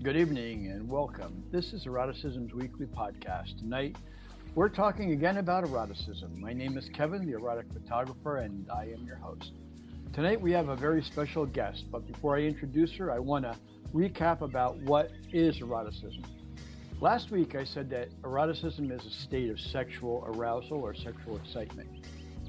Good evening and welcome. This is Eroticism's weekly podcast. Tonight, we're talking again about eroticism. My name is Kevin, the erotic photographer, and I am your host. Tonight, we have a very special guest, but before I introduce her, I want to recap about what is eroticism. Last week, I said that eroticism is a state of sexual arousal or sexual excitement,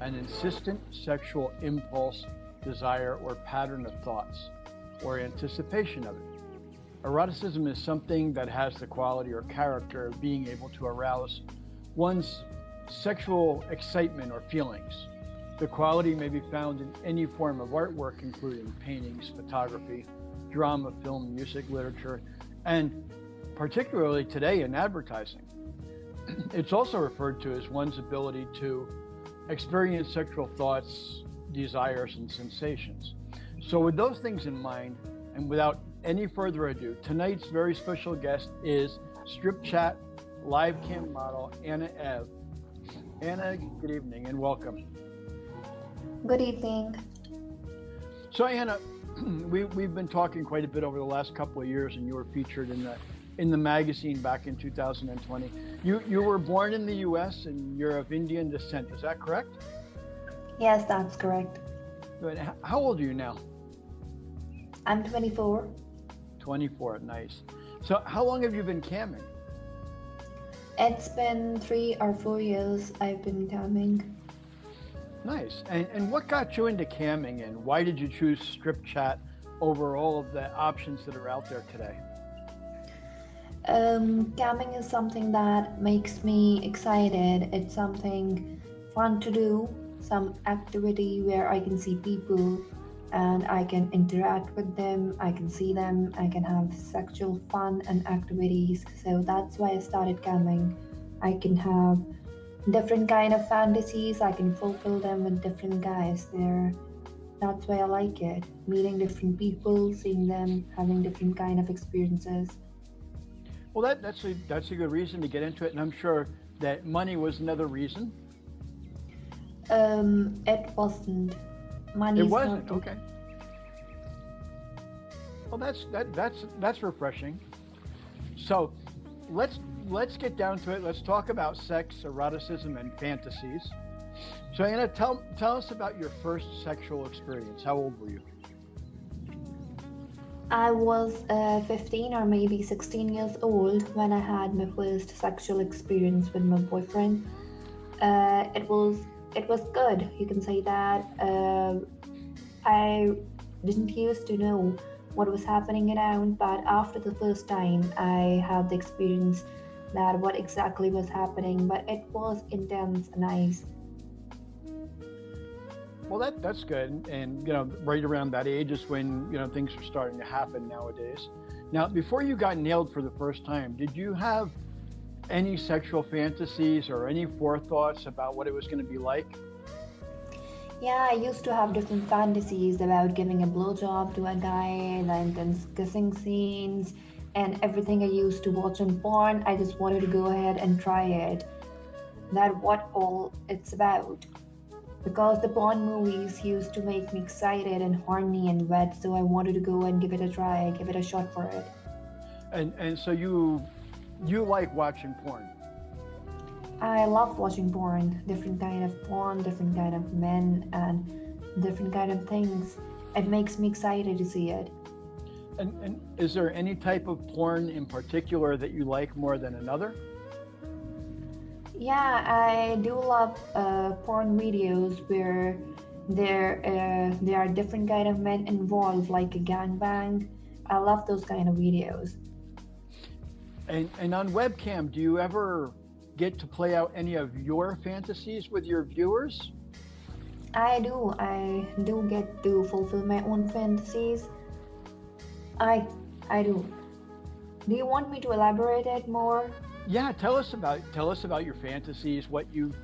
an insistent sexual impulse, desire, or pattern of thoughts, or anticipation of it. Eroticism is something that has the quality or character of being able to arouse one's sexual excitement or feelings. The quality may be found in any form of artwork, including paintings, photography, drama, film, music, literature, and particularly today in advertising. It's also referred to as one's ability to experience sexual thoughts, desires, and sensations. So, with those things in mind, and without any further ado, tonight's very special guest is Stripchat live cam model Anna EV. Anna, good evening and welcome. Good evening. So, Anna, we, we've been talking quite a bit over the last couple of years, and you were featured in the in the magazine back in 2020. You you were born in the U.S. and you're of Indian descent. Is that correct? Yes, that's correct. Good. How old are you now? I'm 24. 24, nice. So, how long have you been camming? It's been three or four years I've been camming. Nice. And, and what got you into camming and why did you choose Stripchat over all of the options that are out there today? Um, camming is something that makes me excited. It's something fun to do, some activity where I can see people and I can interact with them, I can see them, I can have sexual fun and activities. So that's why I started camming. I can have different kind of fantasies, I can fulfill them with different guys. There that's why I like it. Meeting different people, seeing them, having different kind of experiences. Well, that, that's a that's a good reason to get into it, and I'm sure that money was another reason. Um, it wasn't. Money. It wasn't okay. Well, that's that that's that's refreshing. So, let's let's get down to it. Let's talk about sex, eroticism, and fantasies. So, Anna, tell tell us about your first sexual experience. How old were you? I was uh, 15 or maybe 16 years old when I had my first sexual experience with my boyfriend. Uh, it was it was good. You can say that. Uh, I didn't used to know what was happening around, but after the first time, I had the experience that what exactly was happening. But it was intense and nice. Well, that that's good, and you know, right around that age is when you know things are starting to happen nowadays. Now, before you got nailed for the first time, did you have any sexual fantasies or any forethoughts about what it was going to be like? Yeah, I used to have different fantasies about giving a blowjob to a guy and then kissing scenes and everything I used to watch on porn. I just wanted to go ahead and try it. That what all it's about. Because the porn movies used to make me excited and horny and wet, so I wanted to go and give it a try, give it a shot for it. And and so you you like watching porn? I love watching porn, different kind of porn, different kind of men, and different kind of things. It makes me excited to see it. And, and is there any type of porn in particular that you like more than another? Yeah, I do love uh, porn videos where there uh, there are different kind of men involved, like a gangbang. I love those kind of videos. And and on webcam, do you ever get to play out any of your fantasies with your viewers? I do. I do get to fulfill my own fantasies. I I do. Do you want me to elaborate it more? Yeah, tell us about tell us about your fantasies, what you've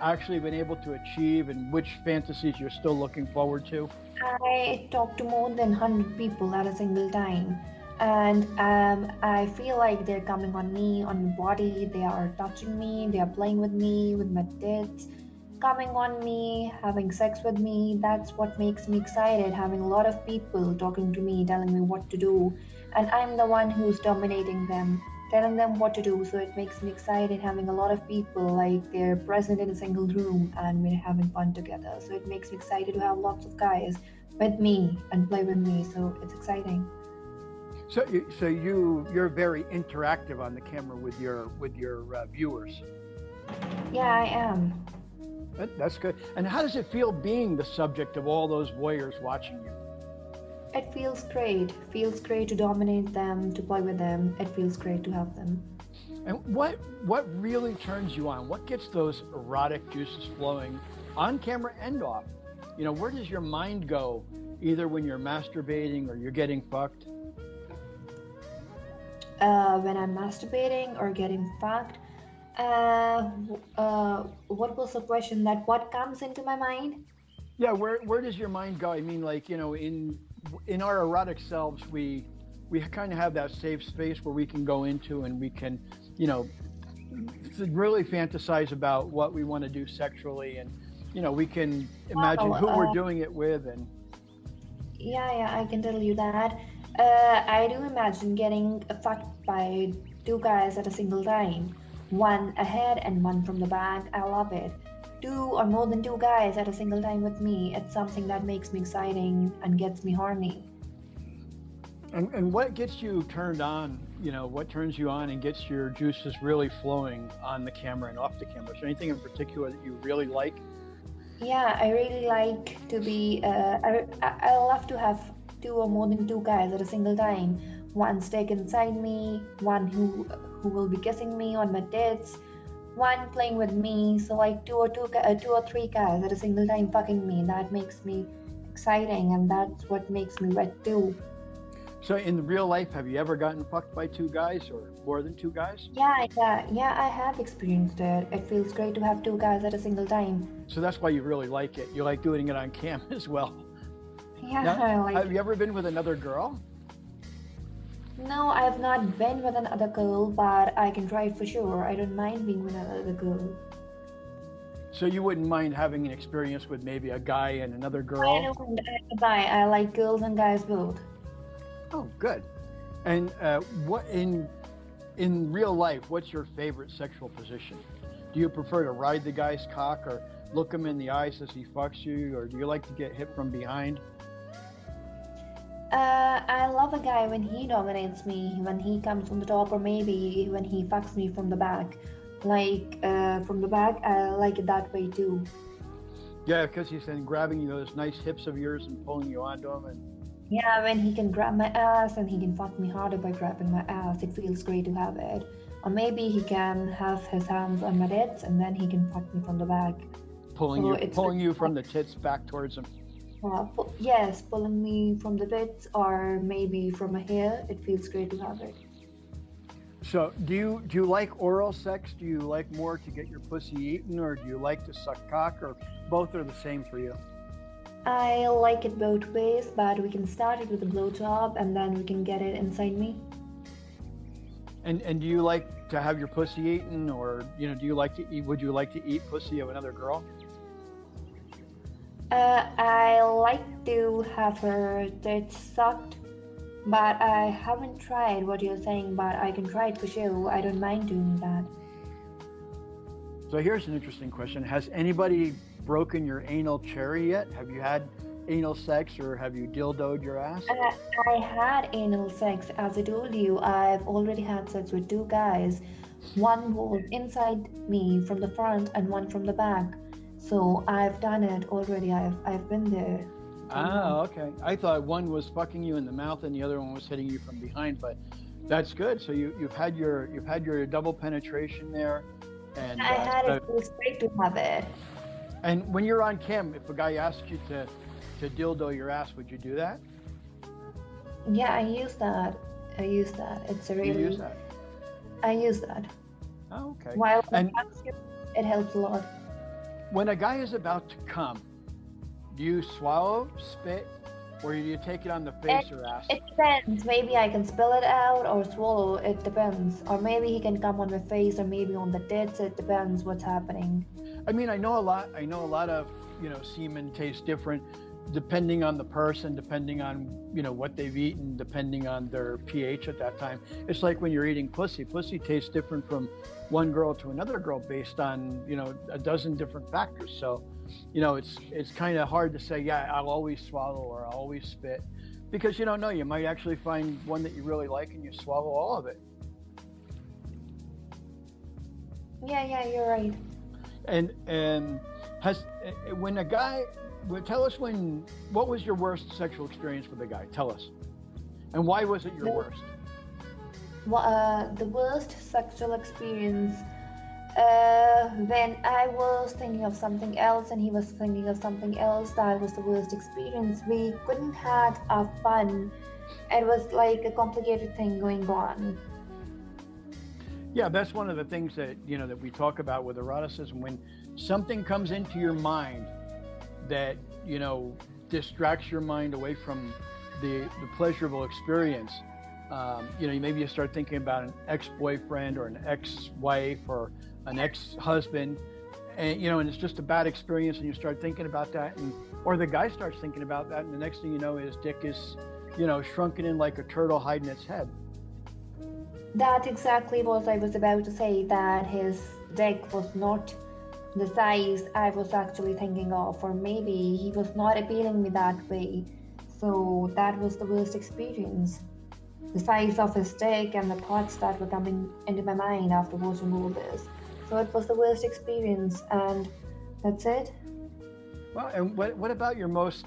actually been able to achieve, and which fantasies you're still looking forward to. I talk to more than hundred people at a single time, and um, I feel like they're coming on me, on my body. They are touching me. They are playing with me, with my tits, coming on me, having sex with me. That's what makes me excited. Having a lot of people talking to me, telling me what to do, and I'm the one who's dominating them, telling them what to do. So it makes me excited having a lot of people like they're present in a single room and we're having fun together. So it makes me excited to have lots of guys with me and play with me. So it's exciting. So, so you you're very interactive on the camera with your with your uh, viewers. Yeah, I am. That, that's good. And how does it feel being the subject of all those warriors watching you? It feels great. Feels great to dominate them, to play with them. It feels great to have them. And what what really turns you on? What gets those erotic juices flowing on camera and off? You know, where does your mind go either when you're masturbating or you're getting fucked? Uh, when I'm masturbating or getting fucked, uh, uh, what was the question? That what comes into my mind? Yeah, where where does your mind go? I mean, like you know, in in our erotic selves, we we kind of have that safe space where we can go into and we can, you know, really fantasize about what we want to do sexually, and you know, we can imagine who we're uh, doing it with, and Yeah, yeah, I can tell you that. Uh, I do imagine getting fucked by two guys at a single time. One ahead and one from the back. I love it. Two or more than two guys at a single time with me. It's something that makes me exciting and gets me horny. and and what gets you turned on? You know, what turns you on and gets your juices really flowing on the camera and off the camera? Is there anything in particular that you really like? Yeah, I really like to be. Uh, I, I I love to have two or more than two guys at a single time. One stick inside me, one who who will be kissing me on my tits, one playing with me. So like two or two, uh, two or three guys at a single time fucking me. That makes me exciting, and that's what makes me wet too. So, in real life, have you ever gotten fucked by two guys or more than two guys? Yeah, yeah, yeah. I have experienced it. It feels great to have two guys at a single time. So that's why you really like it. You like doing it on cam as well. Yeah, Now, I like have you ever been with another girl? No, I've not been with another girl, but I can try it for sure. I don't mind being with another girl. So you wouldn't mind having an experience with maybe a guy and another girl? I don't mind. buy. I like girls and guys both. Oh, good. And uh, what in in real life? What's your favorite sexual position? Do you prefer to ride the guy's cock or look him in the eyes as he fucks you, or do you like to get hit from behind? Uh, I love a guy when he dominates me, when he comes from the top, or maybe when he fucks me from the back. Like uh, from the back, I like it that way too. Yeah, because he's then grabbing you know those nice hips of yours and pulling you onto him, and Yeah, when he can grab my ass and he can fuck me harder by grabbing my ass, it feels great to have it. Or maybe he can have his hands on my tits and then he can fuck me from the back. pulling So you pulling you from the tits back towards him. Uh, pu- yes, pulling me from the tits or maybe from a hair. It feels great to have it. So, do you do you like oral sex? Do you like more to get your pussy eaten, or do you like to suck cock, or both are the same for you? I like it both ways, but we can start it with a blowjob and then we can get it inside me. And and do you like to have your pussy eaten, or you know, do you like to eat? Would you like to eat pussy of another girl? Uh, I like to have her tits sucked, but I haven't tried what you're saying, but I can try it for sure. I don't mind doing that. So here's an interesting question: Has anybody broken your anal cherry yet? Have you had anal sex, or have you dildoed your ass? Uh, I had anal sex, as I told you. I've already had sex with two guys. One was inside me from the front, and one from the back. So I've done it already. I've I've been there. Ah, okay. I thought one was fucking you in the mouth and the other one was hitting you from behind, but that's good. So you you've had your you've had your double penetration there, and I uh, had it. It was great to have it. and when you're on cam, if a guy asks you to to dildo your ass, would you do that? Yeah, I use that. I use that. It's a really. you use that? I use that. Oh, okay. While And- it helps a lot. When a guy is about to come, do you swallow, spit, or do you take it on the face or ass? It depends. Maybe I can spill it out or swallow. It depends. Or maybe he can come on the face or maybe on the tits. It depends what's happening. I mean, I know a lot. I know a lot of you know semen tastes different depending on the person, depending on you know what they've eaten, depending on their pH at that time. It's like when you're eating pussy. Pussy tastes different from one girl to another girl based on you know a dozen different factors. So, you know, it's it's kind of hard to say. Yeah, I'll always swallow or I'll always spit because you don't know. You might actually find one that you really like and you swallow all of it. Yeah, yeah, you're right. And and has when a guy tell us when what was your worst sexual experience with a guy? Tell us, and why was it your worst? Well, uh, the worst sexual experience uh, when I was thinking of something else and he was thinking of something else. That was the worst experience. We couldn't have our fun. It was like a complicated thing going on. Yeah, that's one of the things that you know that we talk about with eroticism. When something comes into your mind that you know distracts your mind away from the the pleasurable experience. Um, you know, maybe you start thinking about an ex-boyfriend or an ex-wife or an ex-husband, and you know, and it's just a bad experience, and you start thinking about that, and or the guy starts thinking about that, and the next thing you know, his dick is, you know, shrunken in like a turtle hiding its head. That exactly what I was about to say. That his dick was not the size I was actually thinking of, or maybe he was not appealing me that way. So that was the worst experience. The size of his dick and the thoughts that were coming into my mind after watching all this. So it was the worst experience, and that's it. Well, and what, what about your most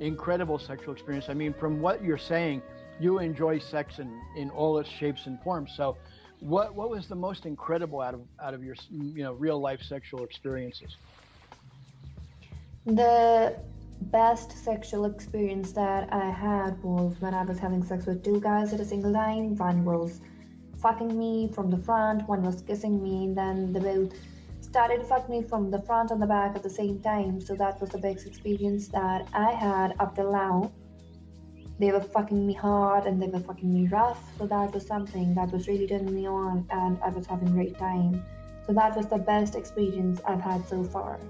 incredible sexual experience? I mean, from what you're saying, you enjoy sex in, in all its shapes and forms. So, what what was the most incredible out of out of your you know real life sexual experiences? The best sexual experience that I had was when I was having sex with two guys at a single time. One was fucking me from the front, one was kissing me, and then they both started to fuck me from the front and the back at the same time. So that was the best experience that I had up till now they were fucking me hard and they were fucking me rough. So that was something that was really turning me on and I was having a great time. So that was the best experience I've had so far.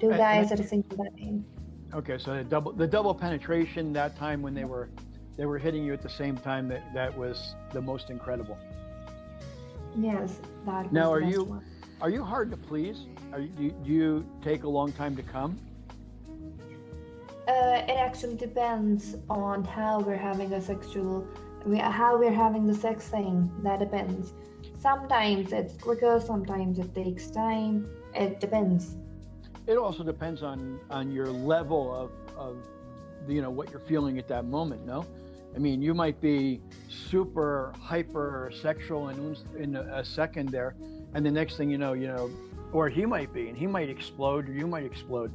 Two guys at a single time. Okay, so the double the double penetration that time when they were they were hitting you at the same time that that was the most incredible. Yes, that. now, are you one. are you hard to please? Are you, do you take a long time to come? Uh, it actually depends on how we're having a sexual, we, how we're having the sex thing. That depends. Sometimes it's quicker, sometimes it takes time. It depends. It also depends on on your level of of you know what you're feeling at that moment. No, I mean you might be super hyper sexual in in a second there, and the next thing you know, you know, or he might be, and he might explode, or you might explode.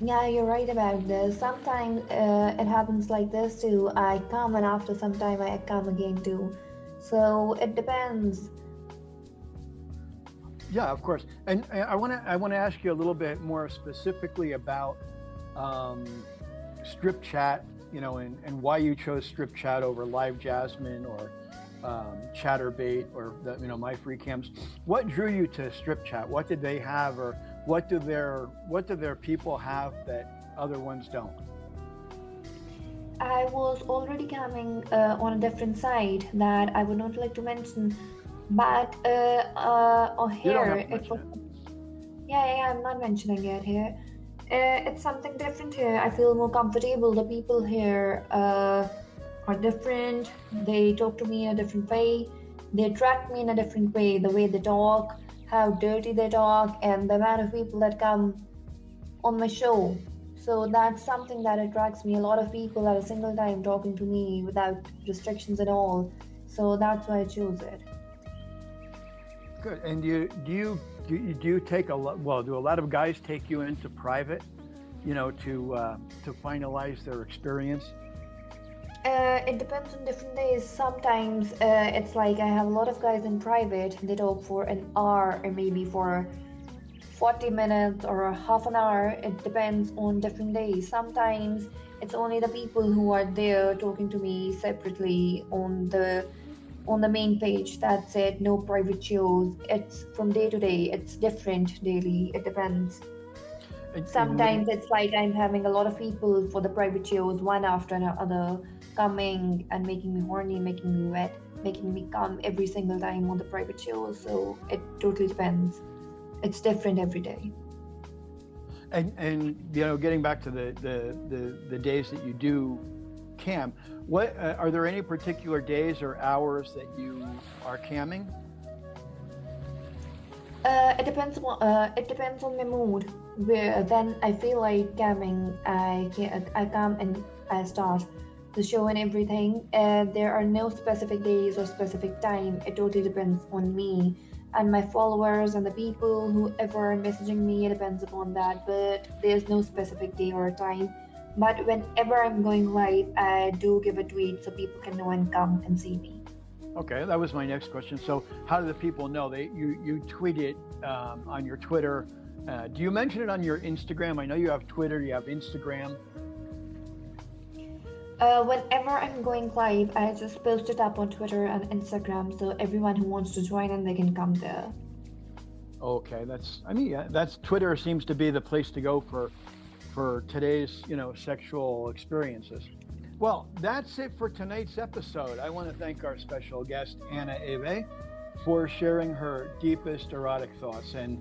Yeah, you're right about this. Sometimes uh, it happens like this too. I come and after some time I come again too. So it depends. Yeah, of course. And I want to I want to ask you a little bit more specifically about um, Stripchat. You know, and, and why you chose Stripchat over LiveJasmin or um, Chaturbate or the, you know MyFreeCams. What drew you to Stripchat? What did they have, or what do their what do their people have that other ones don't? I was already coming uh, on a different side that I would not like to mention, but uh, uh, here it was. Yeah, yeah, I'm not mentioning it here. Uh, it's something different here. I feel more comfortable. The people here uh, are different. They talk to me in a different way. They attract me in a different way. The way they talk, how dirty they talk, and the amount of people that come on my show. So that's something that attracts me. A lot of people at a single time talking to me without restrictions at all. So that's why I chose it. Good. And do you do you do you, do you take a lot? Well, do a lot of guys take you into private, you know, to uh, to finalize their experience? Uh, it depends on different days. Sometimes uh, it's like I have a lot of guys in private. They talk for an hour or maybe for 40 minutes or half an hour. It depends on different days. Sometimes it's only the people who are there talking to me separately on the on the main page that said no private shows. It's from day to day. It's different daily. It depends. Sometimes it's like I'm having a lot of people for the private shows, one after another, coming and making me horny, making me wet, making me come every single time on the private show. So it totally depends. It's different every day. And and you know, getting back to the the the, the days that you do cam, what uh, are there any particular days or hours that you are camming? Uh, it depends on uh, it depends on my mood. Where then I feel like camming, I can I come and I start the show and everything. Uh, there are no specific days or specific time. It totally depends on me and my followers and the people whoever are messaging me. It depends upon that, but there's no specific day or time but whenever I'm going live, I do give a tweet so people can know and come and see me. Okay, that was my next question. So, how do the people know? They you you tweet it um, on your Twitter. Uh, do you mention it on your Instagram? I know you have Twitter. You have Instagram. Uh, whenever I'm going live, I just post it up on Twitter and Instagram, so everyone who wants to join and they can come there. Okay, that's I mean yeah, that's Twitter seems to be the place to go for for today's, you know, sexual experiences. Well, that's it for tonight's episode. I want to thank our special guest, Anna EV, for sharing her deepest erotic thoughts. And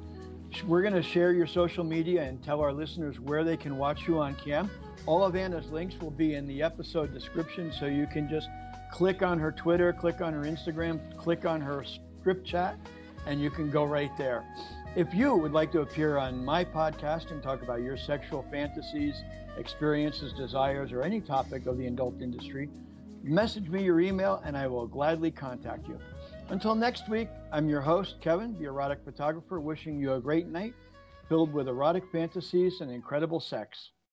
we're going to share your social media and tell our listeners where they can watch you on cam. All of Anna's links will be in the episode description, so you can just click on her Twitter, click on her Instagram, click on her Stripchat, and you can go right there. If you would like to appear on my podcast and talk about your sexual fantasies, experiences, desires, or any topic of the adult industry, message me your email and I will gladly contact you. Until next week, I'm your host, Kevin, the erotic photographer, wishing you a great night filled with erotic fantasies and incredible sex.